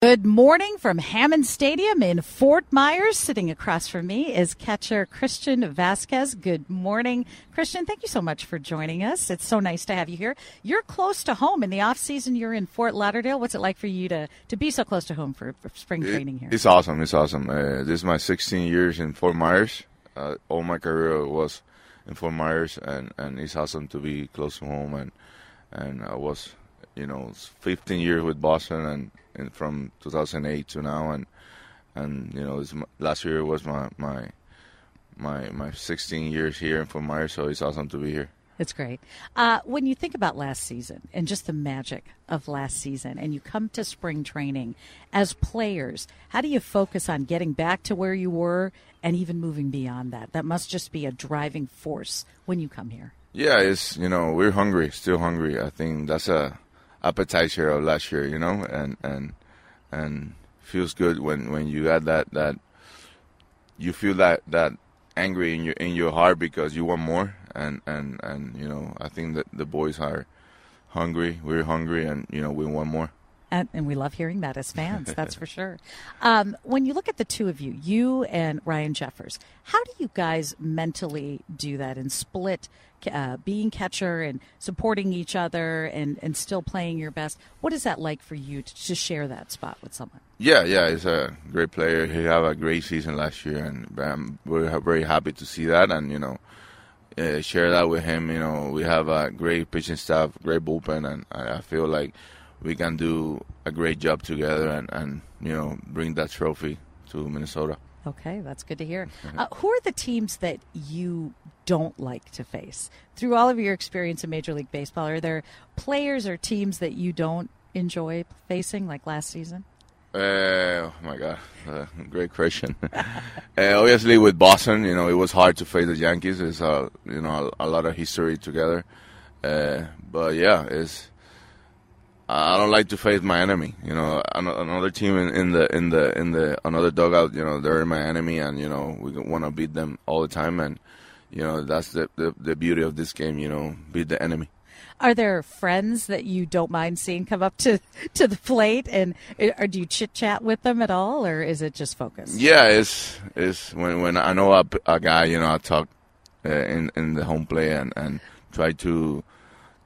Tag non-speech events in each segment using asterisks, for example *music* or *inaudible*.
Good morning from Hammond Stadium in Fort Myers. Sitting across from me is catcher Christian Vasquez. Good morning, Christian. Thank you so much for joining us. It's so nice to have you here. You're close to home in the off season. You're in Fort Lauderdale. What's it like for you to, to be so close to home for, for spring training here? It's awesome. It's awesome. Uh, this is my 16 years in Fort Myers. Uh, all my career was in Fort Myers, and, and it's awesome to be close to home. And and I was, you know, 15 years with Boston, and, and from 2008 to now, and and you know, my, last year was my my my my 16 years here in Fort Myers, so it's awesome to be here. It's great. Uh, when you think about last season and just the magic of last season, and you come to spring training as players, how do you focus on getting back to where you were and even moving beyond that? That must just be a driving force when you come here. Yeah, it's you know we're hungry, still hungry. I think that's a appetizer of last year, you know, and and and feels good when when you got that that you feel that that angry in your in your heart because you want more and and and you know I think that the boys are hungry. We're hungry, and you know we want more. And, and we love hearing that as fans. *laughs* That's for sure. Um, when you look at the two of you, you and Ryan Jeffers, how do you guys mentally do that and split uh, being catcher and supporting each other and, and still playing your best? What is that like for you to, to share that spot with someone? Yeah, yeah, he's a great player. He had a great season last year, and um, we're very happy to see that. And you know, uh, share that with him. You know, we have a great pitching staff, great bullpen, and I, I feel like we can do a great job together and, and you know bring that trophy to Minnesota. Okay, that's good to hear. Uh, who are the teams that you don't like to face? Through all of your experience in Major League Baseball, are there players or teams that you don't enjoy facing, like last season? Uh, oh my God, uh, great question. *laughs* uh, obviously, with Boston, you know, it was hard to face the Yankees. It's a you know a, a lot of history together, uh, but yeah, it's I don't like to face my enemy. You know, another team in, in, the in the in the another dugout. You know, they're my enemy, and you know we want to beat them all the time. And you know that's the, the the beauty of this game. You know, beat the enemy. Are there friends that you don't mind seeing come up to to the plate, and or do you chit chat with them at all, or is it just focus? Yeah, it's it's when when I know a, a guy, you know, I talk uh, in in the home play and and try to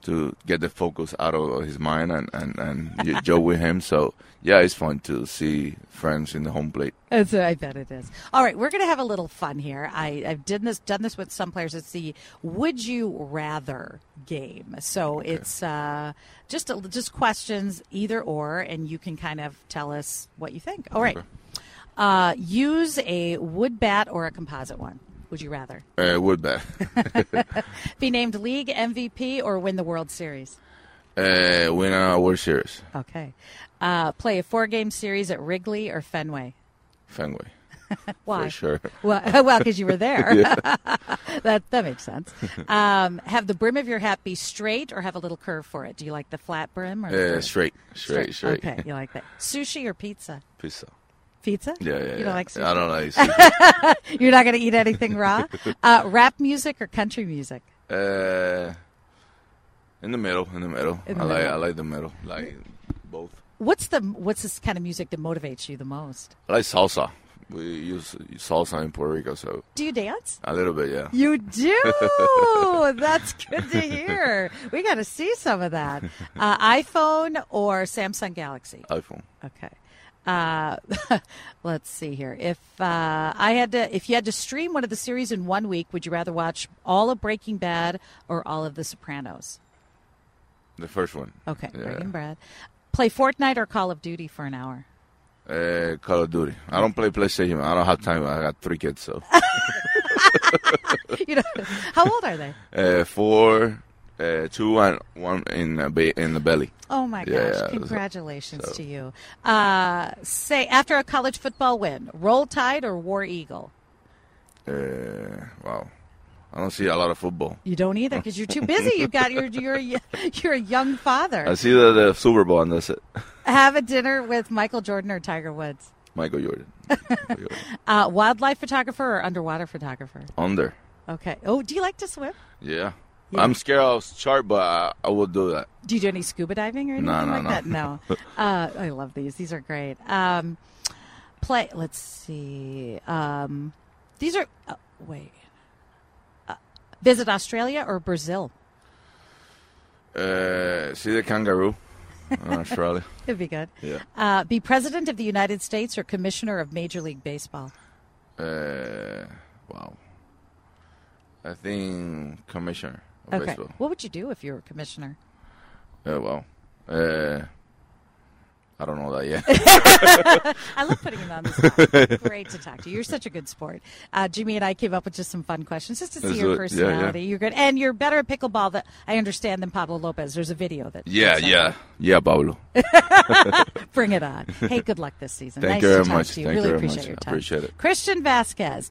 to get the focus out of his mind and, and, and *laughs* joke with him. So, yeah, it's fun to see friends in the home plate. It's, I bet it is. All right, we're going to have a little fun here. I, have done this done this with some players. It's the "Would you rather" game. So okay. it's uh, just a, just questions, either or, and you can kind of tell us what you think. All right. Okay. Uh, use a wood bat or a composite one would you rather? Uh, would bet. *laughs* Be named league MVP or win the World Series? Uh, win a World Series. Okay. Uh, play a four game series at Wrigley or Fenway? Fenway. *laughs* Why? For sure. *laughs* Well, well, because you were there. that that makes sense. Um, have the brim of your hat be straight or have a little curve for it? Do you like the flat brim or uh, straight, straight, straight, straight? Okay, you like that. Sushi or pizza? Pizza. Pizza? Yeah, yeah. You don't yeah. like sushi? I don't like sushi. *laughs* You're not going to eat anything raw? *laughs* Uh, rap music or country music? Uh, in the middle. In the middle. In the I middle. like. I like the middle. Like both. What's the What's this kind of music that motivates you the most? I like salsa. We use salsa in Puerto Rico, so. Do you dance? A little bit, yeah. You do. *laughs* That's good to hear. We got to see some of that. Uh, iPhone or Samsung Galaxy? iPhone. Okay. Uh, *laughs* let's see here. If uh, I had to, if you had to stream one of the series in one week, would you rather watch all of Breaking Bad or all of The Sopranos? The first one. Okay, Yeah. Breaking Bad. Play Fortnite or Call of Duty for an hour. Uh, Call of Duty. I don't play PlayStation. I don't have time. I got three kids, so *laughs* you know, how old are they? uh, four, uh, two, and one in the ba- in the belly. Oh my gosh! Yeah, Congratulations so- to you. Uh, say after a college football win, Roll Tide or War Eagle. Uh, wow, I don't see a lot of football. You don't either because you're too busy. You've got your you're a, you're a young father. I see the, the Super Bowl, and that's it. Have a dinner with Michael Jordan or Tiger Woods. Michael Jordan. *laughs* Michael Jordan. Uh, wildlife photographer or underwater photographer? Under. Okay. Oh, do you like to swim? Yeah. Yeah. I'm scared of shark, but I, I will do that. Do you do any scuba diving or anything No, no, like no. that? No. Uh, I love these. These are great. Um, play. Let's see. Um, these are. Uh, wait. Uh, visit Australia or Brazil? Uh, see the kangaroo in *laughs* Australia. It'd be good. Yeah. Uh, be president of the United States or commissioner of Major League Baseball? Uh, wow. I think commissioner Okay. baseball. What would you do if you were commissioner? Uh, well, uh, I don't know that yet. *laughs* I love putting him on the spot. Great to talk to you. You're such a good sport. Uh, Jimmy and I came up with just some fun questions just to see That's your what- yeah, yeah. personality. You're good, and you're better at pickleball. That I understand than Pablo Lopez. There's a video that. yeah, that's, uh, yeah, yeah, Pablo. *laughs* Bring it on. Hey, good luck this season. Thank nice you to very talk much. to you. Thank you really very appreciate much. your I time. appreciate it. Christian Vasquez.